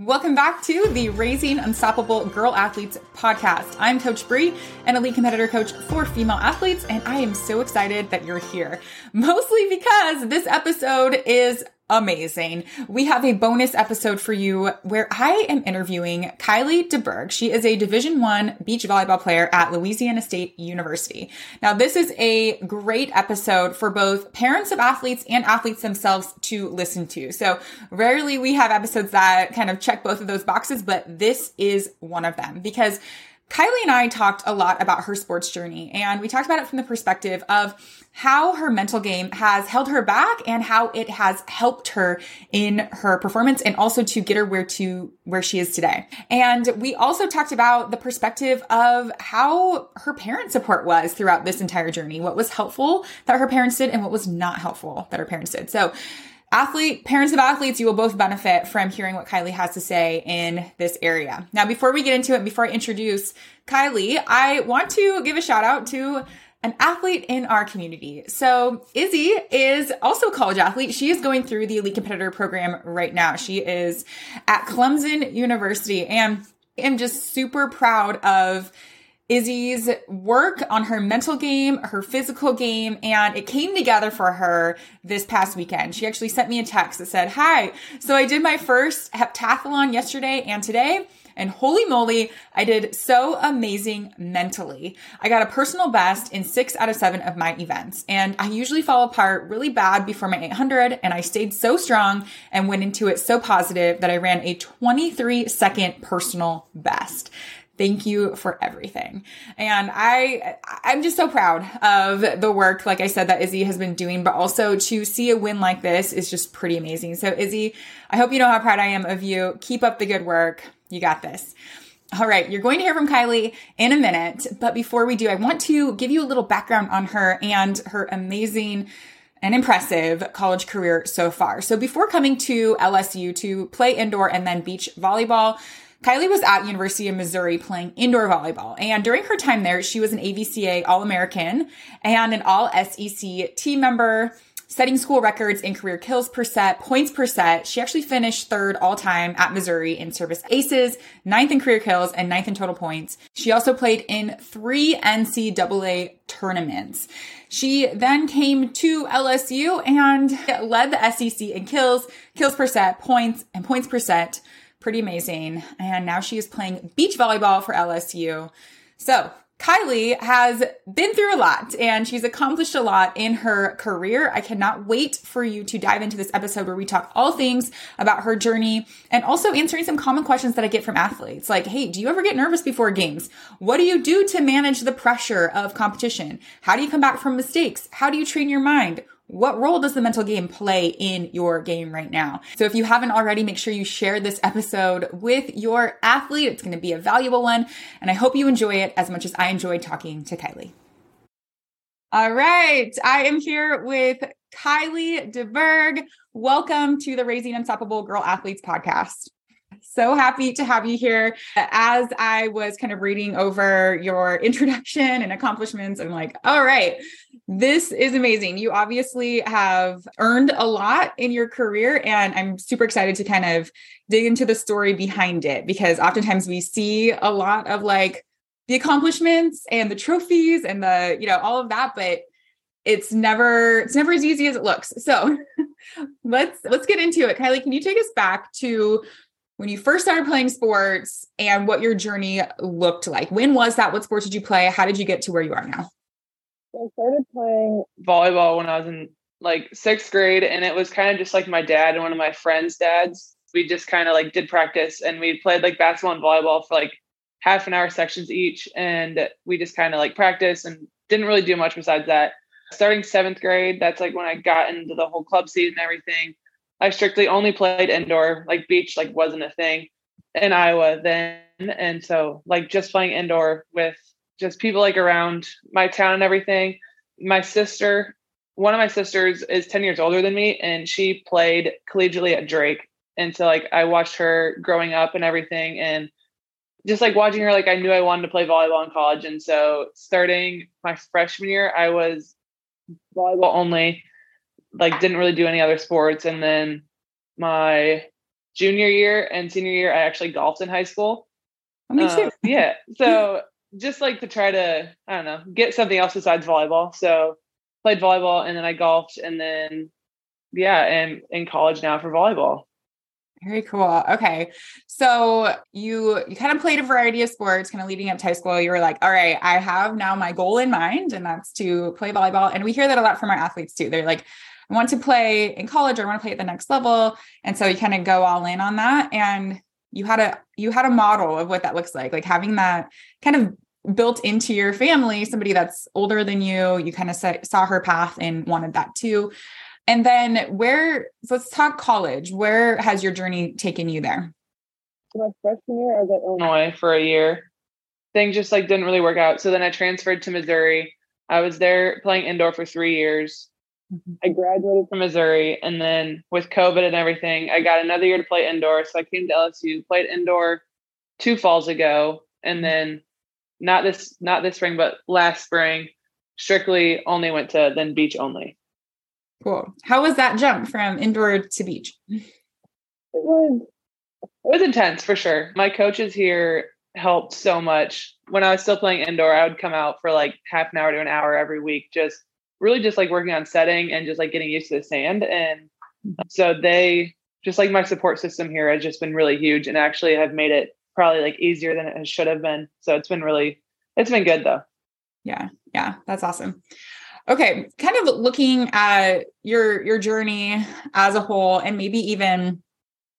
Welcome back to the Raising Unstoppable Girl Athletes podcast. I'm Coach Bre, an elite competitor coach for female athletes, and I am so excited that you're here. Mostly because this episode is amazing. We have a bonus episode for you where I am interviewing Kylie DeBerg. She is a Division One beach volleyball player at Louisiana State University. Now, this is a great episode for both parents of athletes and athletes themselves to listen to. So rarely we have episodes that kind of check both of those boxes, but this is one of them because Kylie and I talked a lot about her sports journey, and we talked about it from the perspective of how her mental game has held her back and how it has helped her in her performance and also to get her where to where she is today. And we also talked about the perspective of how her parent support was throughout this entire journey, what was helpful that her parents did and what was not helpful that her parents did. So athlete, parents of athletes, you will both benefit from hearing what Kylie has to say in this area. Now, before we get into it, before I introduce Kylie, I want to give a shout out to an athlete in our community. So Izzie is also a college athlete. She is going through the elite competitor program right now. She is at Clemson University and I'm just super proud of Izzie's work on her mental game, her physical game, and it came together for her this past weekend. She actually sent me a text that said, Hi, so I did my first heptathlon yesterday and today. And holy moly, I did so amazing mentally. I got a personal best in six out of seven of my events. And I usually fall apart really bad before my 800. And I stayed so strong and went into it so positive that I ran a 23 second personal best. Thank you for everything. And I, I'm just so proud of the work, like I said, that Izzie has been doing, but also to see a win like this is just pretty amazing. So Izzie, I hope you know how proud I am of you. Keep up the good work. You got this. All right, you're going to hear from Kylie in a minute, but before we do, I want to give you a little background on her and her amazing and impressive college career so far. So before coming to LSU to play indoor and then beach volleyball, Kylie was at University of Missouri playing indoor volleyball. And during her time there, she was an AVCA All-American and an All SEC team member, setting school records in career kills per set, points per set. She actually finished third all time at Missouri in service aces, ninth in career kills, and ninth in total points. She also played in three NCAA tournaments. She then came to LSU and led the SEC in kills, kills per set, points, and points per set pretty amazing. And now she is playing beach volleyball for LSU. So Kylie has been through a lot and she's accomplished a lot in her career. I cannot wait for you to dive into this episode where we talk all things about her journey and also answering some common questions that I get from athletes. Like, hey, do you ever get nervous before games? What do you do to manage the pressure of competition? How do you come back from mistakes? How do you train your mind? What role does the mental game play in your game right now? So if you haven't already, make sure you share this episode with your athlete. It's going to be a valuable one. And I hope you enjoy it as much as I enjoyed talking to Kylie. All right. I am here with Kylie DeBerg. Welcome to the Raising Unstoppable Girl Athletes podcast so happy to have you here. As I was kind of reading over your introduction and accomplishments, I'm like, all right, this is amazing. You obviously have earned a lot in your career, and I'm super excited to kind of dig into the story behind it because oftentimes we see a lot of like, the accomplishments and the trophies and the, you know, all of that, but it's never it's never as easy as it looks. So let's let's get into it. Kylie, can you take us back to when you first started playing sports and what your journey looked like? When was that? What sports did you play? How did you get to where you are now? I started playing volleyball when I was in like sixth grade, and it was kind of just like my dad and one of my friends' dads. We just kind of like did practice and we played like basketball and volleyball for like half an hour sections each. And we just kind of like practice and didn't really do much besides that starting seventh grade, that's like when I got into the whole club season and everything. I strictly only played indoor, like beach, like wasn't a thing in Iowa then. And so, like, just playing indoor with just people like around my town and everything. My sister, one of my sisters is 10 years older than me, and she played collegiately at Drake. And so, like, I watched her growing up and everything. And just like watching her, like, I knew I wanted to play volleyball in college. And so, starting my freshman year, I was volleyball only, like didn't really do any other sports. And then my junior year and senior year, I actually golfed in high school. Me too. Uh, yeah. So just like to try to, I don't know, get something else besides volleyball. So played volleyball and then I golfed and then yeah, and in college now for volleyball. Very cool. Okay. So you you kind of played a variety of sports kind of leading up to high school. You were like, all right, I have now my goal in mind, and that's to play volleyball. And we hear that a lot from our athletes too. They're like, I want to play in college or I want to play at the next level. And so you kind of go all in on that. And you had a you had a model of what that looks like, like having that kind of built into your family, somebody that's older than you. You kind of saw her path and wanted that too. And then where, so let's talk college. Where has your journey taken you there? my freshman year, I was at Illinois for a year. Things just like didn't really work out. So then I transferred to Missouri. I was there playing indoor for three years. Mm-hmm. I graduated from Missouri, and then with COVID and everything, I got another year to play indoor. So I came to LSU, played indoor two falls ago, and mm-hmm. then not this not this spring, but last spring, strictly only went to then beach only. Cool. How was that jump from indoor to beach? It was it was intense for sure. My coaches here helped so much. When I was still playing indoor, I would come out for like half an hour to an hour every week, just really just like working on setting and just like getting used to the sand. And so they just like my support system here has just been really huge and actually have made it probably like easier than it should have been. So it's been really it's been good though. Yeah. Yeah. That's awesome. Okay, kind of looking at your your journey as a whole and maybe even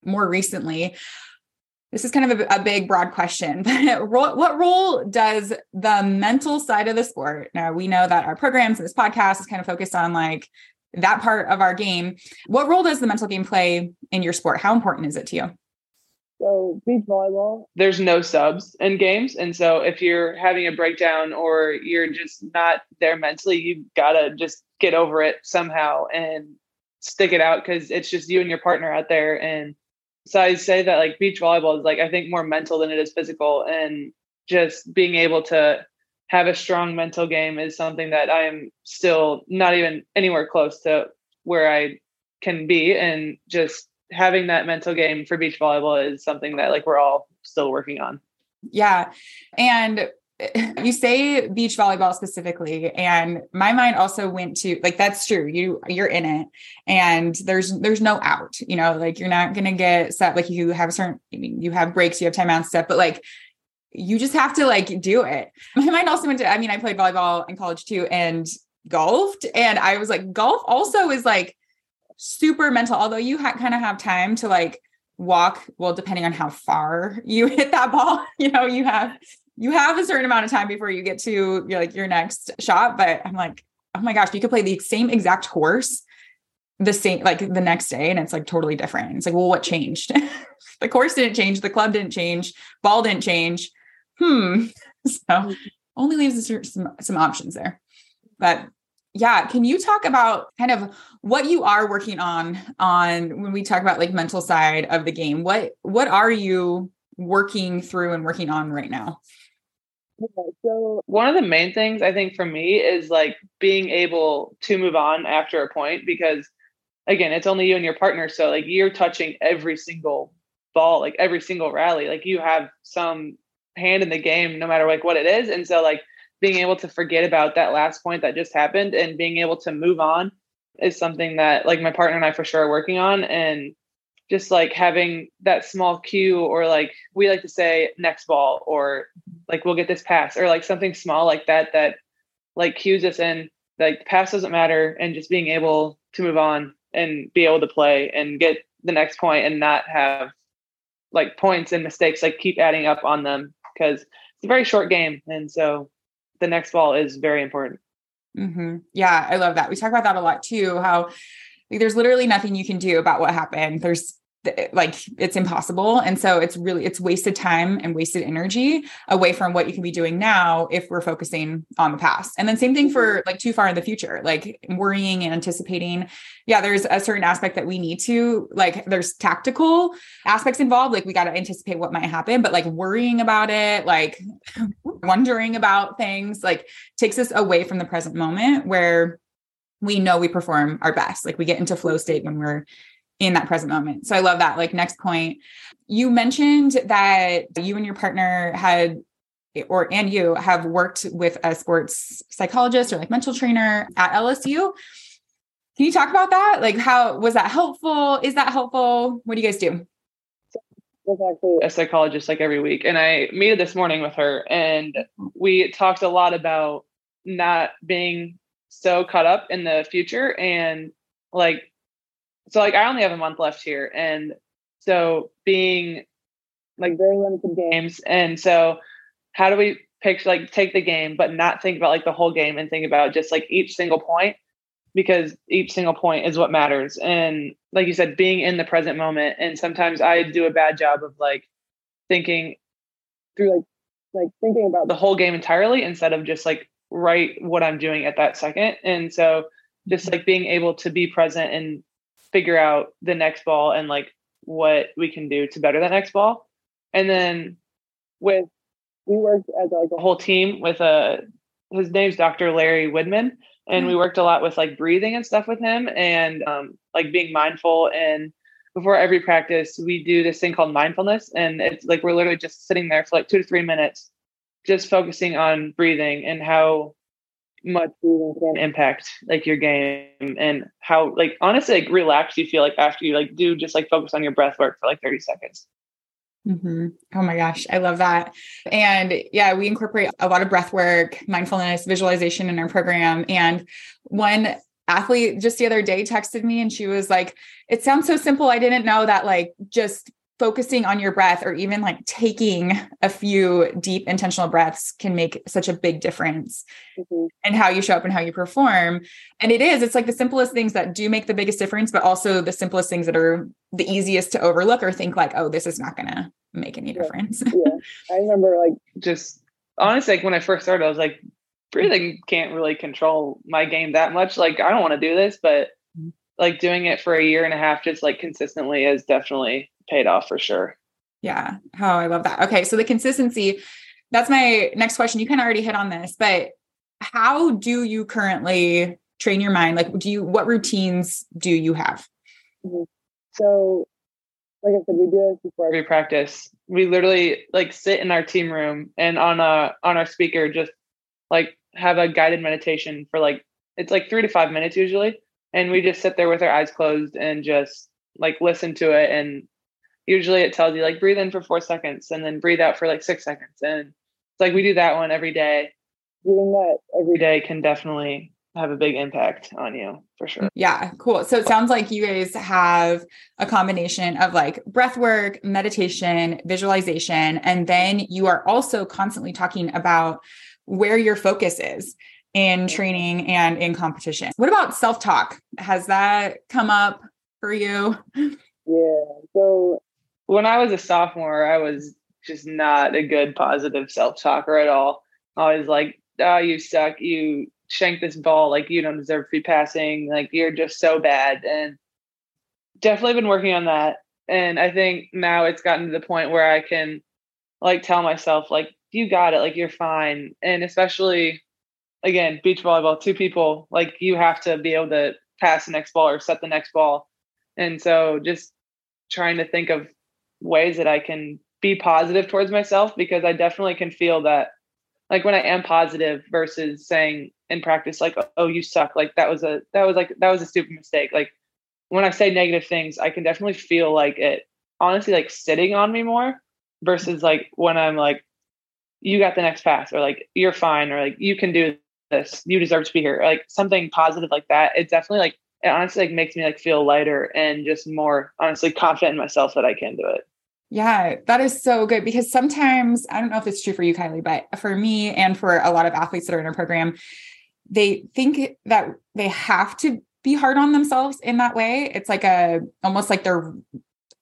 more recently. This is kind of a, a big broad question, but what role does the mental side of the sport? Now we know that our programs and this podcast is kind of focused on like that part of our game. What role does the mental game play in your sport? How important is it to you? So beach volleyball. There's no subs in games. And so if you're having a breakdown or you're just not there mentally, you gotta just get over it somehow and stick it out because it's just you and your partner out there. And so I say that like beach volleyball is like I think more mental than it is physical. And just being able to have a strong mental game is something that I am still not even anywhere close to where I can be. And just having that mental game for beach volleyball is something that like we're all still working on. Yeah. And you say beach volleyball specifically and my mind also went to like that's true you you're in it and there's there's no out you know like you're not to get set like you have certain I mean you have breaks you have timeouts stuff but like you just have to like do it my mind also went to i mean i played volleyball in college too and golfed and i was like golf also is like super mental, although you ha- kind of have time to like walk. Well, depending on how far you hit that ball, you know, you have you have a certain amount of time before you get to your like your next shot. But I'm like, oh my gosh, you could play the same exact course the same like the next day and it's like totally different. It's like, well, what changed? the course didn't change, the club didn't change, ball didn't change. Hmm. So only leaves some some options there. But yeah can you talk about kind of what you are working on on when we talk about like mental side of the game what what are you working through and working on right now so one of the main things i think for me is like being able to move on after a point because again it's only you and your partner so like you're touching every single ball like every single rally like you have some hand in the game no matter like what it is. And so like being able to forget about that last point that just happened and being able to move on is something that like my partner and I for sure are working on and just like having that small cue or like we like to say next ball or like we'll get this pass or like something small like that that like cues us in like the pass doesn't matter and just being able to move on and be able to play and get the next point and not have like points and mistakes like keep adding up on them because it's a very short game and so the next ball is very important. Mm-hmm. yeah i love that. We talk about that a lot too how like, there's literally nothing you can do about what happened. There's like it's impossible. And so it's really it's wasted time and wasted energy away from what you can be doing now if we're focusing on the past. And then same thing for mm-hmm. like too far in the future like worrying and anticipating. Yeah there's a certain aspect that we need to like there's tactical aspects involved like we got to anticipate what might happen but like worrying about it like wondering about things like takes us away from the present moment where we know we perform our best. Like we get into flow state when we're in that present moment. So I love that. Like, next point, you mentioned that you and your partner had or and you have worked with a sports psychologist or like mental trainer at LSU. Can you talk about that? Like how was that helpful? Is that helpful? What do you guys do? actually a psychologist like every week and I meet this morning with her and we talked a lot about not being so caught up in the future and like so like I only have a month left here, and so being like very limited games, and so how do we pick like take the game, but not think about like the whole game and think about just like each single point because each single point is what matters. And like you said, being in the present moment. And sometimes I do a bad job of like thinking through like like thinking about the whole game entirely instead of just like right what I'm doing at that second. And so just like being able to be present and figure out the next ball and like what we can do to better that next ball. And then with we worked as like a whole team with a uh, his name's Dr. Larry Widman, and mm-hmm. we worked a lot with like breathing and stuff with him and um, like being mindful and before every practice we do this thing called mindfulness and it's like we're literally just sitting there for like two to three minutes just focusing on breathing and how much breathing can impact like your game and how like honestly like relaxed you feel like after you like do just like focus on your breath work for like 30 seconds. Mm-hmm. oh my gosh i love that. And yeah we incorporate a lot of breath work mindfulness visualization in our program. And one athlete just the other day texted me and she was like it sounds so simple. I didn't know that like just focusing on your breath or even like taking a few deep intentional breaths can make such a big difference mm-hmm. in how you show up and how you perform. And it is, it's like the simplest things that do make the biggest difference, but also the simplest things that are the easiest to overlook or think like, oh, this is not going to make any difference. Yeah. I remember like just honestly, like when I first started, I was like, breathing can't really control my game that much. Like, I don't want to do this, but mm-hmm. like doing it for a year and a half, just like consistently has definitely paid off for sure. Yeah. Oh, I love that. Okay. So the consistency, that's my next question. You kind of already hit on this, but how do you currently train your mind? Like, do you, what routines do you have? Mm-hmm. So, like I said, we do this before every practice. We literally like sit in our team room and on a, on our speaker, just like have a guided meditation for like, it's like three to five minutes usually. And we just sit there with our eyes closed and just like listen to it and usually it tells you like breathe in for four seconds and then breathe out for like six seconds. And it's like we do that one every day. Doing that every day can definitely have a big impact on you for sure. Yeah, cool. So it sounds like you guys have a combination of like breath work, meditation, visualization, and then you are also constantly talking about where your focus is in training and in competition. What about self talk? Has that come up for you? Yeah. So when I was a sophomore, I was just not a good positive self talker at all. Always like, oh, you suck. You shank this ball. Like, you don't deserve be passing. Like, you're just so bad. And definitely been working on that. And I think now it's gotten to the point where I can like tell myself, like, you got it. Like, you're fine. And especially, again, beach volleyball, two people, like, you have to be able to pass the next ball or set the next ball. And so just trying to think of ways that I can be positive towards myself because I definitely can feel that like when I am positive versus saying in practice like oh you suck like that was a that was like that was a stupid mistake. Like when I say negative things I can definitely feel like it honestly like sitting on me more versus like when I'm like you got the next pass or like you're fine or like you can do this. You deserve to be here like something positive like that. It definitely like it honestly like makes me like feel lighter and just more honestly confident in myself that I can do it. Yeah, that is so good because sometimes I don't know if it's true for you, Kylie, but for me and for a lot of athletes that are in our program, they think that they have to be hard on themselves in that way. It's like a almost like they're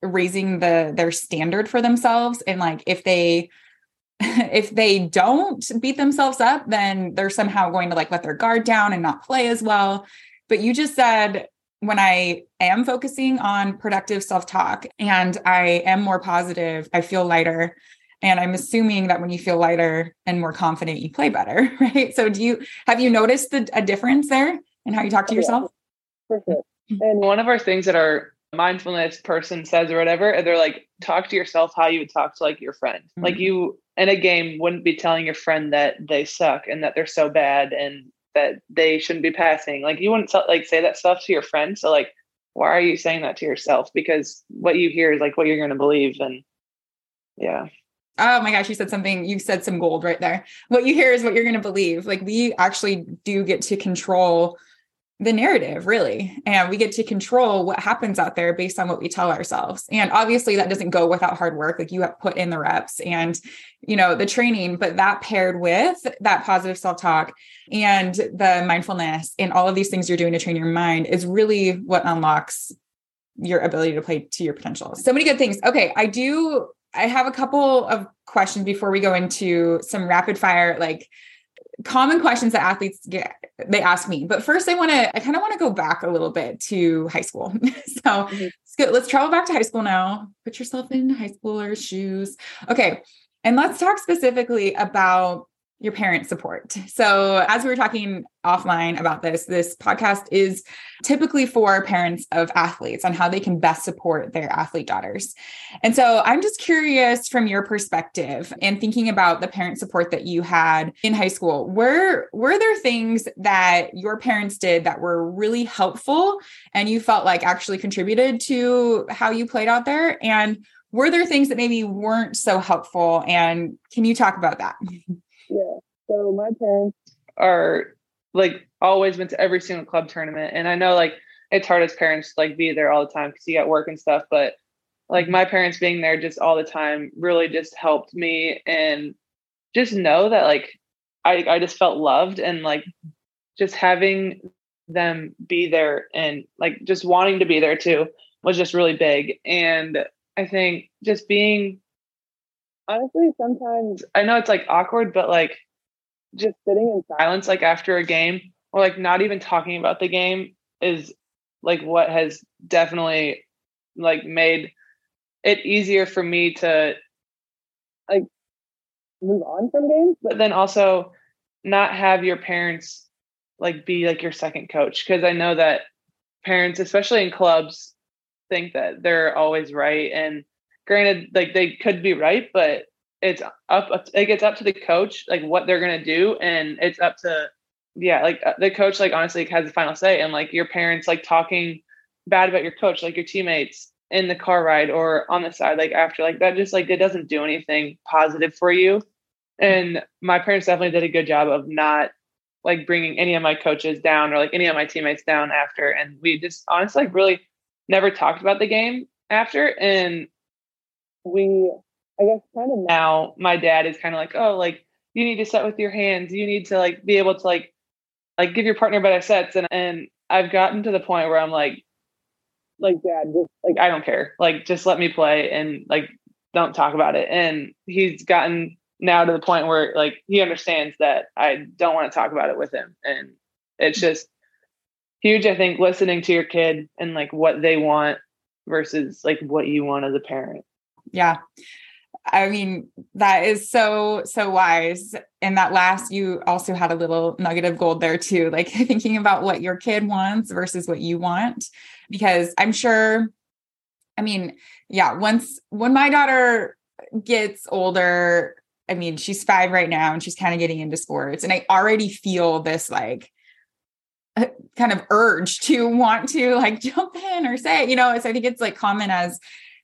raising the their standard for themselves. And like if they if they don't beat themselves up, then they're somehow going to like let their guard down and not play as well. But you just said when I am focusing on productive self talk and I am more positive, I feel lighter. And I'm assuming that when you feel lighter and more confident, you play better, right? So, do you have you noticed the, a difference there in how you talk to yourself? For sure. And one of our things that our mindfulness person says or whatever, and they're like, talk to yourself how you would talk to like your friend. Mm-hmm. Like you in a game wouldn't be telling your friend that they suck and that they're so bad and that they shouldn't be passing. Like you wouldn't like say that stuff to your friend. So like, why are you saying that to yourself? Because what you hear is like what you're going to believe. And yeah. Oh my gosh, you said something, you said some gold right there. What you hear is what you're going to believe. Like we actually do get to control the narrative really. And we get to control what happens out there based on what we tell ourselves. And obviously that doesn't go without hard work like you have put in the reps and you know the training but that paired with that positive self-talk and the mindfulness and all of these things you're doing to train your mind is really what unlocks your ability to play to your potential. So many good things. Okay i do i have a couple of questions before we go into some rapid fire like common questions that athletes get they ask me but first i want to i kind of want to go back a little bit to high school. So mm-hmm. let's, go, let's travel back to high school now. Put yourself in high schooler's shoes. Okay and let's talk specifically about your parent support. So, as we were talking offline about this, this podcast is typically for parents of athletes on how they can best support their athlete daughters. And so, I'm just curious from your perspective and thinking about the parent support that you had in high school, were were there things that your parents did that were really helpful and you felt like actually contributed to how you played out there and were there things that maybe weren't so helpful and can you talk about that? Yeah. So my parents are like always went to every single club tournament, and I know like it's hard as parents like be there all the time because you got work and stuff, but like mm-hmm. my parents being there just all the time really just helped me and just know that like I I just felt loved and like just having them be there and like just wanting to be there too was just really big. And I think just being honestly sometimes I know it's like awkward, but like just sitting in silence like after a game or like not even talking about the game is like what has definitely like made it easier for me to like move on from games but then also not have your parents like be like your second coach because i know that parents especially in clubs think that they're always right and granted like they could be right but it's up like it's up to the coach like what they're gonna do and it's up to yeah like uh, the coach like honestly has the final say and like your parents like talking bad about your coach like your teammates in the car ride or on the side like after like that just like it doesn't do anything positive for you. And my parents definitely did a good job of not like bringing any of my coaches down or like any of my teammates down after and we just honestly like really never talked about the game after and we I guess kind of now my dad is kind of like, oh, like you need to set with your hands. You need to like be able to like like give your partner better sets. And and I've gotten to the point where I'm like, like dad, just like I don't care. Like just let me play and like don't talk about it. And he's gotten now to the point where like he understands that I don't want to talk about it with him. And it's mm. just huge, I think, listening to your kid and like what they want versus like what you want as a parent. Yeah. I mean, that is so, so wise. And that last, you also had a little nugget of gold there too, like thinking about what your kid wants versus what you want. Because I'm sure, I mean, yeah, once when my daughter gets older, I mean, she's five right now and she's kind of getting into sports. And I already feel this like uh, kind of urge to want to like jump in or say, you know, it's, I think it's like common as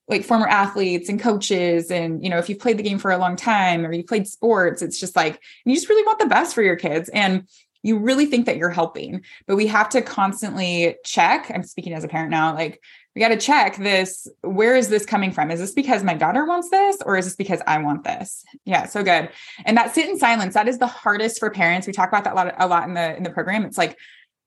like former athletes and coaches. And, you know, if you've played the game for a long time or you played sports, it's just like, you just really want the best for your kids. And you really think that you're helping, but we have to constantly check. I'm speaking as a parent now, like, we got to check this. Where is this coming from? Is this because my daughter wants this or is this because I want this? Yeah, so good. And that sit in silence, that is the hardest for parents. We talk about that a lot, a lot in the in the program. It's like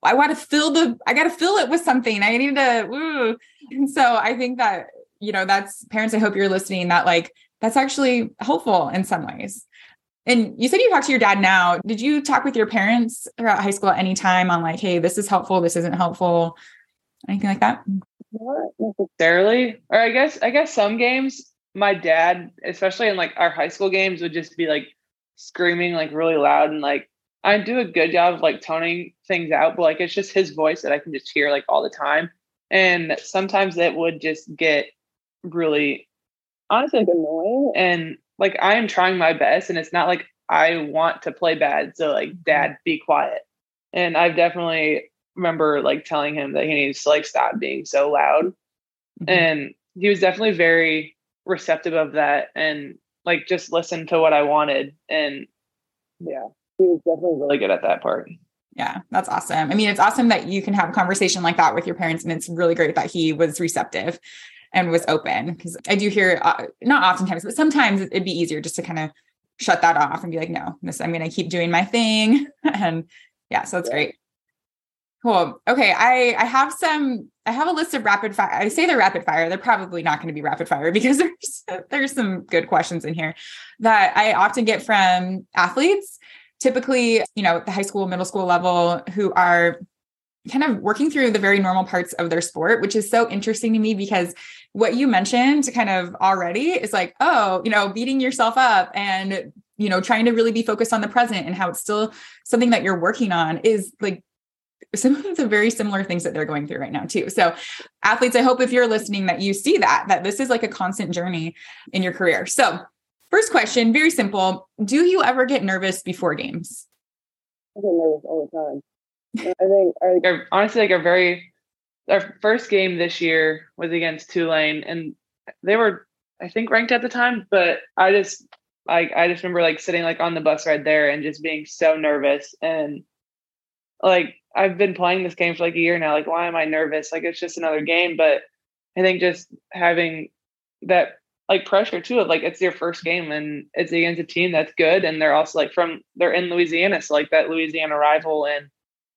I want to fill the I got to fill it with something. I need to ooh. And so I think that, you know, that's parents I hope you're listening that like that's actually helpful in some ways. And you said you talked to your dad now. Did you talk with your parents throughout high school at any time on like, hey, this is helpful, this isn't helpful, anything like that? Not necessarily. Or I guess I guess some games, my dad, especially in like our high school games, would just be like screaming like really loud and like I do a good job of like toning things out, but like it's just his voice that I can just hear like all the time. And sometimes it would just get really honestly like annoying. And like I am trying my best and it's not like I want to play bad. So like dad, be quiet. And I've definitely remember like telling him that he needs to like stop being so loud. Mm-hmm. And he was definitely very receptive of that and like just listened to what I wanted. And yeah, he was definitely really good at that part. Yeah, that's awesome. I mean, it's awesome that you can have a conversation like that with your parents, and it's really great that he was receptive and was open. Because I do hear, uh, not oftentimes, but sometimes it'd be easier just to kind of shut that off and be like, no, this I'm going to keep doing my thing. and yeah, so it's yeah. great. Cool. Okay. I I have some I have a list of rapid fire. I say they're rapid fire. They're probably not going to be rapid fire because there's there's some good questions in here that I often get from athletes, typically, you know, the high school, middle school level who are kind of working through the very normal parts of their sport, which is so interesting to me because what you mentioned kind of already is like, oh, you know, beating yourself up and you know, trying to really be focused on the present and how it's still something that you're working on is like some of the very similar things that they're going through right now too. So athletes, I hope if you're listening that you see that that this is like a constant journey in your career. So, first question, very simple, do you ever get nervous before games? I get nervous all the time. I think I, honestly like a very our first game this year was against Tulane and they were I think ranked at the time, but I just I I just remember like sitting like on the bus ride there and just being so nervous and like I've been playing this game for like a year now. Like, why am I nervous? Like, it's just another game. But I think just having that like pressure too of like it's your first game and it's against a team that's good and they're also like from they're in Louisiana, so like that Louisiana rival and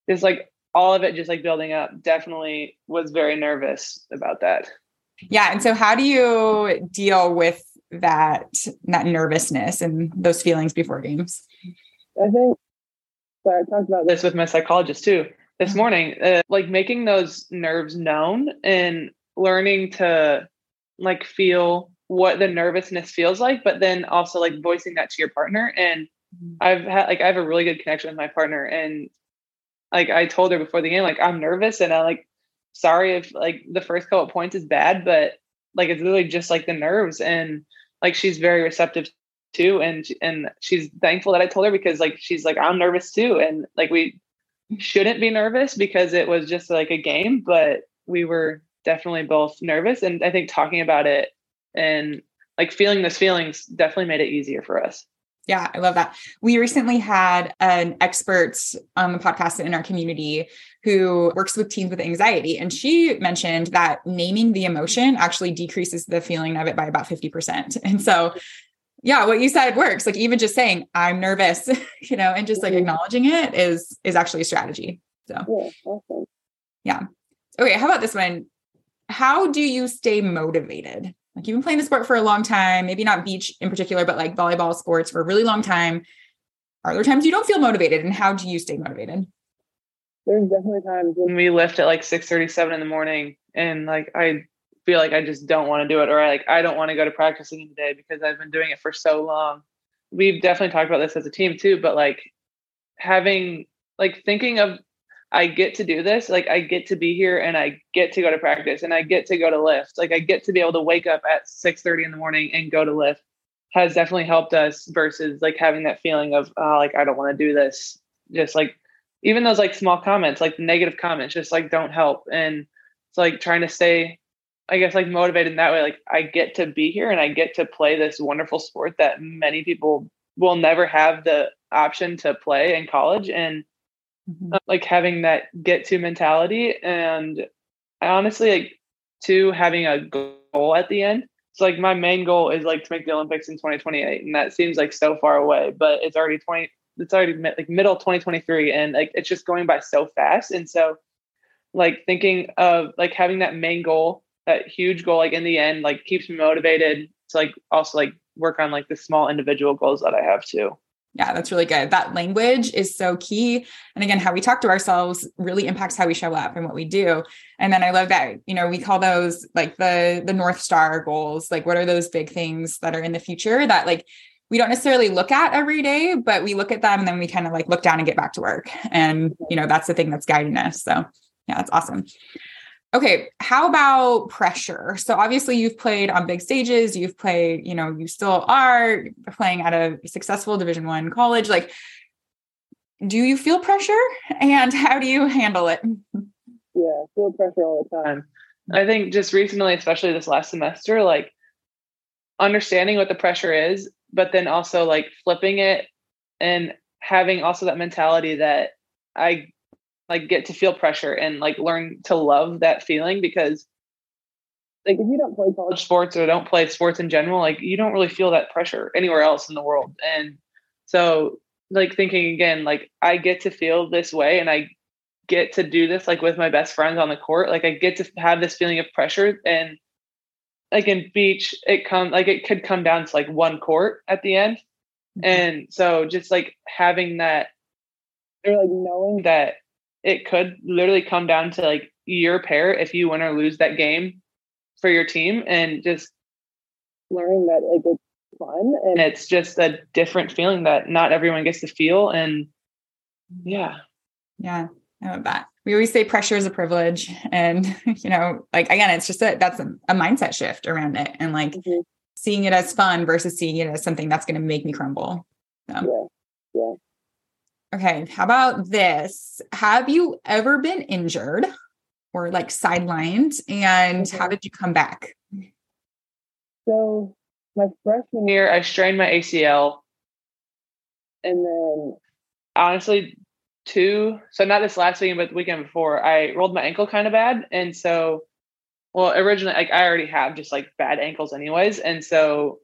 just like all of it just like building up. Definitely was very nervous about that. Yeah, and so how do you deal with that that nervousness and those feelings before games? I think so I talked about this with my psychologist too this mm-hmm. morning. Uh, like making those nerves known and learning to like feel what the nervousness feels like, but then also like voicing that to your partner. And mm-hmm. I've had like I have a really good connection with my partner, and like I told her before the game, like I'm nervous and I like sorry if like the first couple points is bad, but like it's really just like the nerves. And like she's very receptive too and and she's thankful that I told her because like she's like I'm nervous too. And like we shouldn't be nervous because it was just like a game but we were definitely both nervous. And I think talking about it and like feeling those feelings definitely made it easier for us. Yeah, I love that. We recently had an expert on the podcast in our community who works with teens with anxiety. And she mentioned that naming the emotion actually decreases the feeling of it by about 50%. And so yeah what you said works like even just saying i'm nervous you know and just like mm-hmm. acknowledging it is is actually a strategy so yeah, awesome. yeah okay how about this one how do you stay motivated like you've been playing the sport for a long time maybe not beach in particular but like volleyball sports for a really long time are there times you don't feel motivated and how do you stay motivated there's definitely times when we lift at like 6 37 in the morning and like i feel like I just don't want to do it or I like I don't want to go to practice again today because I've been doing it for so long. We've definitely talked about this as a team too, but like having like thinking of I get to do this, like I get to be here and I get to go to practice and I get to go to lift. Like I get to be able to wake up at 6 30 in the morning and go to lift. has definitely helped us versus like having that feeling of oh, like I don't want to do this. Just like even those like small comments, like negative comments, just like don't help. And it's like trying to stay, I guess, like motivated in that way. Like I get to be here and I get to play this wonderful sport that many people will never have the option to play in college. And mm-hmm. like having that get to mentality. And I honestly like to having a goal at the end. So like my main goal is like to make the Olympics in 2028, and that seems like so far away, but it's already 20. It's already like middle 2023, and like it's just going by so fast. And so, like thinking of like having that main goal, that huge goal, like in the end, like keeps me motivated to like also like work on like the small individual goals that I have too. Yeah, that's really good. That language is so key. And again, how we talk to ourselves really impacts how we show up and what we do. And then I love that, you know, we call those like the the North Star goals. Like what are those big things that are in the future that like we don't necessarily look at every day, but we look at them and then we kind of like look down and get back to work. And you know, that's the thing that's guiding us. So yeah, that's awesome. Okay, how about pressure? So obviously you've played on big stages, you've played, you know, you still are playing at a successful Division 1 college. Like do you feel pressure and how do you handle it? Yeah, feel pressure all the time. Mm-hmm. I think just recently, especially this last semester, like understanding what the pressure is, but then also like flipping it and having also that mentality that I like get to feel pressure and like learn to love that feeling because like if you don't play college sports or don't play sports in general like you don't really feel that pressure anywhere else in the world and so like thinking again like i get to feel this way and i get to do this like with my best friends on the court like i get to have this feeling of pressure and like in beach it come like it could come down to like one court at the end mm-hmm. and so just like having that or like knowing that it could literally come down to like your pair if you win or lose that game for your team and just learning that like it's fun and it's just a different feeling that not everyone gets to feel and yeah yeah i love that we always say pressure is a privilege and you know like again it's just a that's a, a mindset shift around it and like mm-hmm. seeing it as fun versus seeing it as something that's going to make me crumble so. yeah yeah Okay, how about this? Have you ever been injured or like sidelined and okay. how mm-hmm. did you come back? So, my freshman year, I strained my ACL. And then, honestly, two, so not this last weekend, but the weekend before, I rolled my ankle kind of bad. And so, well, originally, like I already have just like bad ankles, anyways. And so,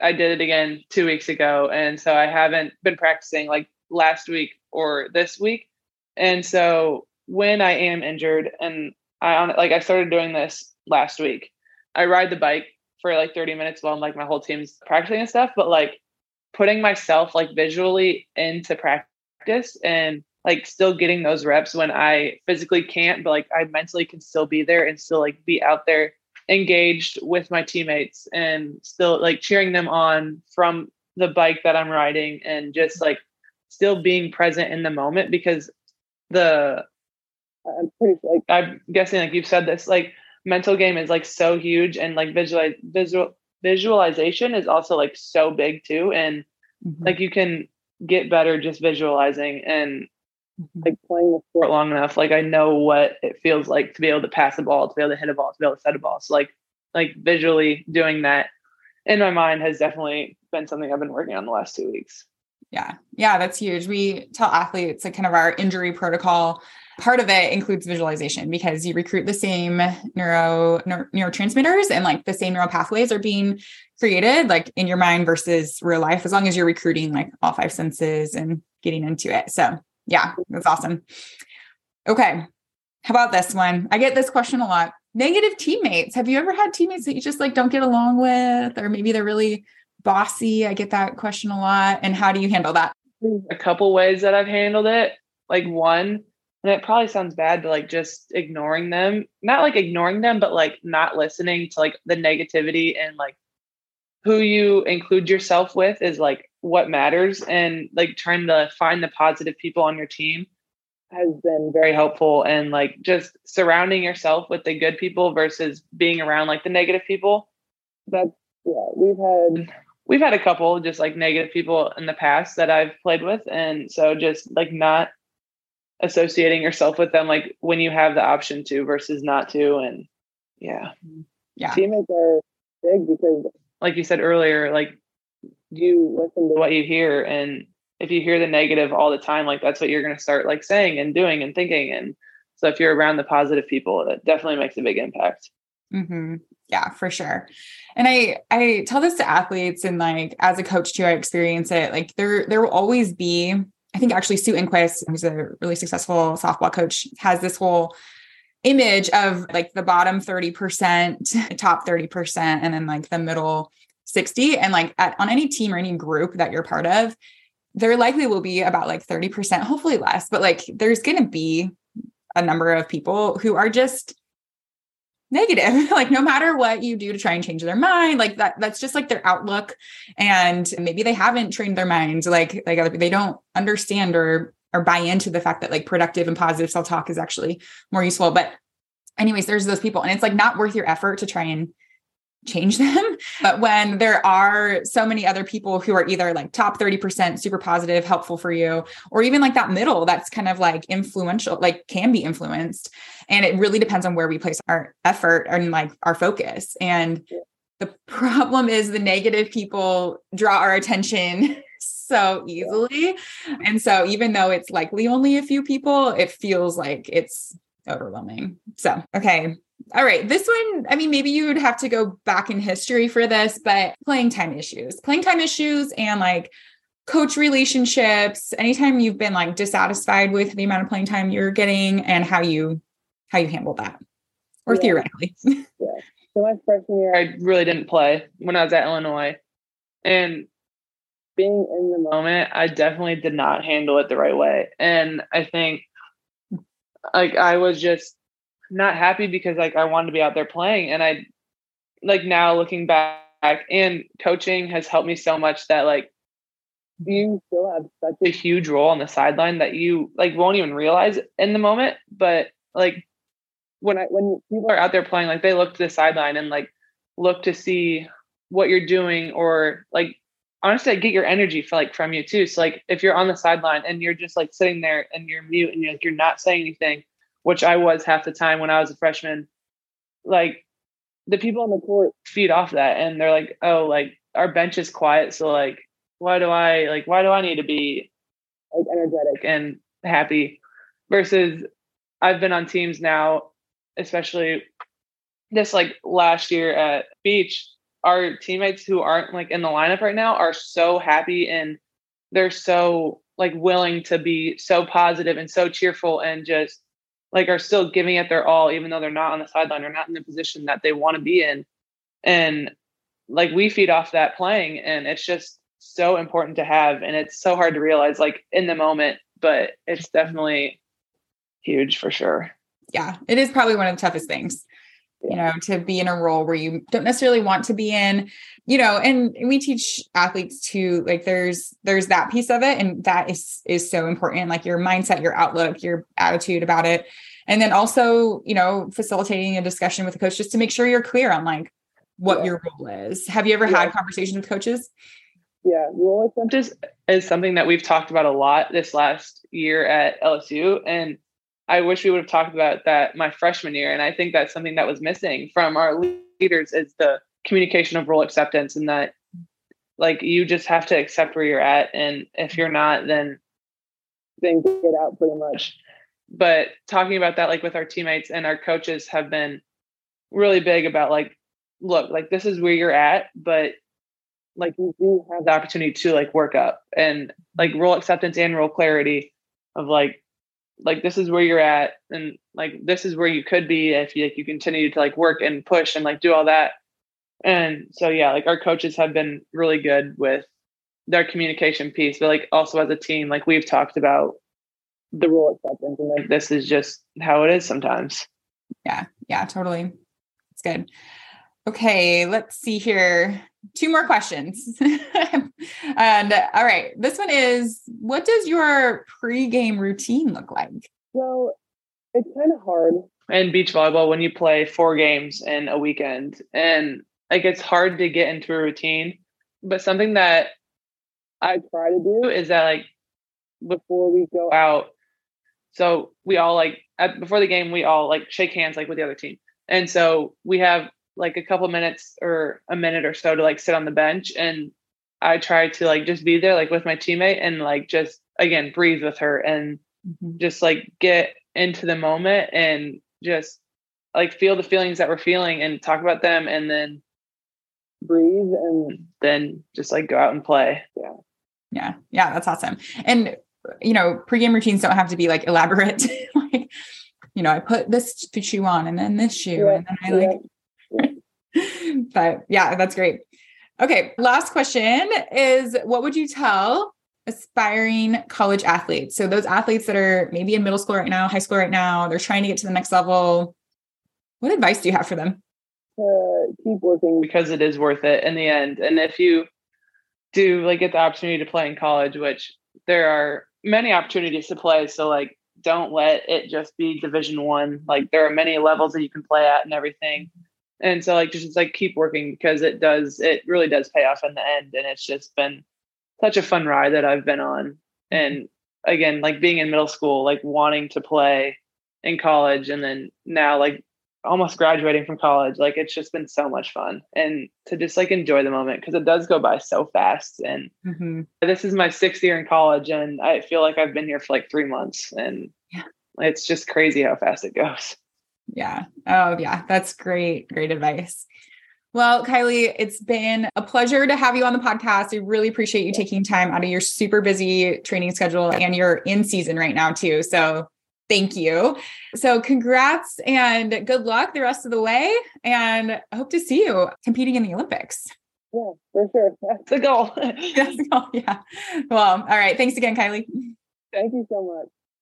I did it again two weeks ago. And so, I haven't been practicing like last week or this week. And so when I am injured and I on like I started doing this last week. I ride the bike for like 30 minutes while I'm like my whole team's practicing and stuff, but like putting myself like visually into practice and like still getting those reps when I physically can't, but like I mentally can still be there and still like be out there engaged with my teammates and still like cheering them on from the bike that I'm riding and just like still being present in the moment because the I'm pretty like I'm guessing like you've said this like mental game is like so huge and like visualize visual visualization is also like so big too and mm-hmm. like you can get better just visualizing and mm-hmm. like playing the sport long enough like I know what it feels like to be able to pass a ball to be able to hit a ball to be able to set a ball so like like visually doing that in my mind has definitely been something I've been working on the last two weeks. Yeah. Yeah, that's huge. We tell athletes like kind of our injury protocol. Part of it includes visualization because you recruit the same neuro, neuro neurotransmitters and like the same neural pathways are being created like in your mind versus real life as long as you're recruiting like all five senses and getting into it. So, yeah, that's awesome. Okay. How about this one? I get this question a lot. Negative teammates. Have you ever had teammates that you just like don't get along with or maybe they're really bossy? I get that question a lot. And how do you handle that? A couple ways that I've handled it. Like one, and it probably sounds bad, but like just ignoring them, not like ignoring them, but like not listening to like the negativity and like who you include yourself with is like what matters. And like trying to find the positive people on your team has been very helpful. And like just surrounding yourself with the good people versus being around like the negative people. That's yeah, we've had we've had a couple just like negative people in the past that I've played with. And so just like not associating yourself with them like when you have the option to versus not to. And yeah. Yeah. Teammates are big because like you said earlier, like you listen to what you hear and if you hear the negative all the time, like that's what you're gonna start like saying and doing and thinking. And so if you're around the positive people, that definitely makes a big impact. Mm-hmm. Yeah, for sure. And I I tell this to athletes and like as a coach too, I experience it. Like there there will always be. I think actually Sue Enquist who's a really successful softball coach, has this whole image of like the bottom 30%, top 30%, and then like the middle 60. And like at, on any team or any group that you're part of, there likely will be about like 30%, hopefully less, but like there's going to be a number of people who are just negative. Like no matter what you do to try and change their mind like that that's just like their outlook. And maybe they haven't trained their minds like like they don't understand or or buy into the fact that like productive and positive self-talk is actually more useful. But anyways there's those people. And it's like not worth your effort to try and change them. But when there are so many other people who are either like top 30% super positive, helpful for you, or even like that middle that's kind of like influential, like can be influenced. And it really depends on where we place our effort and like our focus. And the problem is the negative people draw our attention so easily. And so even though it's likely only a few people, it feels like it's overwhelming. So, okay, all right. This one, I mean, maybe you would have to go back in history for this, but playing time issues, playing time issues and like coach relationships, anytime you've been like dissatisfied with the amount of playing time you're getting and how you how you handle that. Or yeah. theoretically. yeah. So my freshman year I really didn't play when I was at Illinois. And being in the moment, I definitely did not handle it the right way. And I think like I was just not happy because like I wanted to be out there playing and I like now looking back and coaching has helped me so much that like you still have such a huge role on the sideline that you like won't even realize in the moment but like when I when people are out there playing like they look to the sideline and like look to see what you're doing or like honestly I get your energy for like from you too so like if you're on the sideline and you're just like sitting there and you're mute and you're like you're not saying anything which I was half the time when I was a freshman, like the people on the court feed off that and they're like, oh, like our bench is quiet. So like, why do I like why do I need to be like energetic and happy? Versus I've been on teams now, especially this like last year at beach, our teammates who aren't like in the lineup right now are so happy and they're so like willing to be so positive and so cheerful and just like are still giving it their all even though they're not on the sideline or not in the position that they want to be in. And like we feed off that playing and it's just so important to have and it's so hard to realize like in the moment but it's definitely huge for sure. Yeah it is probably one of the toughest things you know to be in a role where you don't necessarily want to be in you know and we teach athletes to like there's there's that piece of it and that is is so important like your mindset your outlook your attitude about it and then also you know facilitating a discussion with the coach just to make sure you're clear on like what yeah. your role is have you ever yeah. had conversations with coaches yeah role acceptance is something that we've talked about a lot this last year at lsu and I wish we would have talked about that my freshman year. And I think that's something that was missing from our leaders is the communication of role acceptance and that like you just have to accept where you're at. And if you're not, then then get out pretty much. But talking about that like with our teammates and our coaches have been really big about like, look, like this is where you're at, but like you do have the opportunity to like work up and like role acceptance and role clarity of like like this is where you're at and like this is where you could be if you like you continue to like work and push and like do all that. And so yeah like our coaches have been really good with their communication piece but like also as a team like we've talked about the role acceptance and like this is just how it is sometimes. Yeah yeah totally. It's good. Okay let's see here. Two more questions. and all right, this one is what does your pregame routine look like? Well, it's kind of hard. In beach volleyball, when you play four games in a weekend, and like it's hard to get into a routine but something that I try to do is that like before we go out, so we all like at, before the game we all like shake hands like with the other team, and so we have like a couple minutes or a minute or so to like sit on the bench and I try to like just be there like with my teammate and like just again breathe with her and mm-hmm. just like get into the moment and just like feel the feelings that we're feeling and talk about them and then breathe and then just like go out and play. Yeah. Yeah. Yeah. That's awesome. And, you know, pregame routines don't have to be like elaborate. like, you know, I put this shoe on and then this shoe yeah. and then I like, yeah. but yeah, that's great. Okay. Last question is what would you tell aspiring college athletes? So those athletes that are maybe in middle school right now, high school right now, they're trying to get to the next level. What advice do you have for them? Uh, keep working because it is worth it in the end. And if you do like get the opportunity to play in college, which there are many opportunities to play, so like don't let it just be division one. Like there are many levels that you can play at and everything. And so like just like keep working because it does it really does pay off in the end. And it's just been such a fun ride that I've been on. And again, like being in middle school, like wanting to play in college and then now like almost graduating from college like it's just been so much fun and to just like enjoy the moment because it does go by so fast and mm-hmm. this is my sixth year in college and i feel like i've been here for like three months and yeah. it's just crazy how fast it goes yeah oh yeah that's great great advice well, Kylie, it's been a pleasure to have you on the podcast. I really appreciate you taking time out of your super busy training schedule and you're in season right now too. So Thank you. So, congrats and good luck the rest of the way. And I hope to see you competing in the Olympics. Yeah, for sure. That's the goal. That's the goal. Yeah. Well, all right. Thanks again, Kylie. Thank you so much.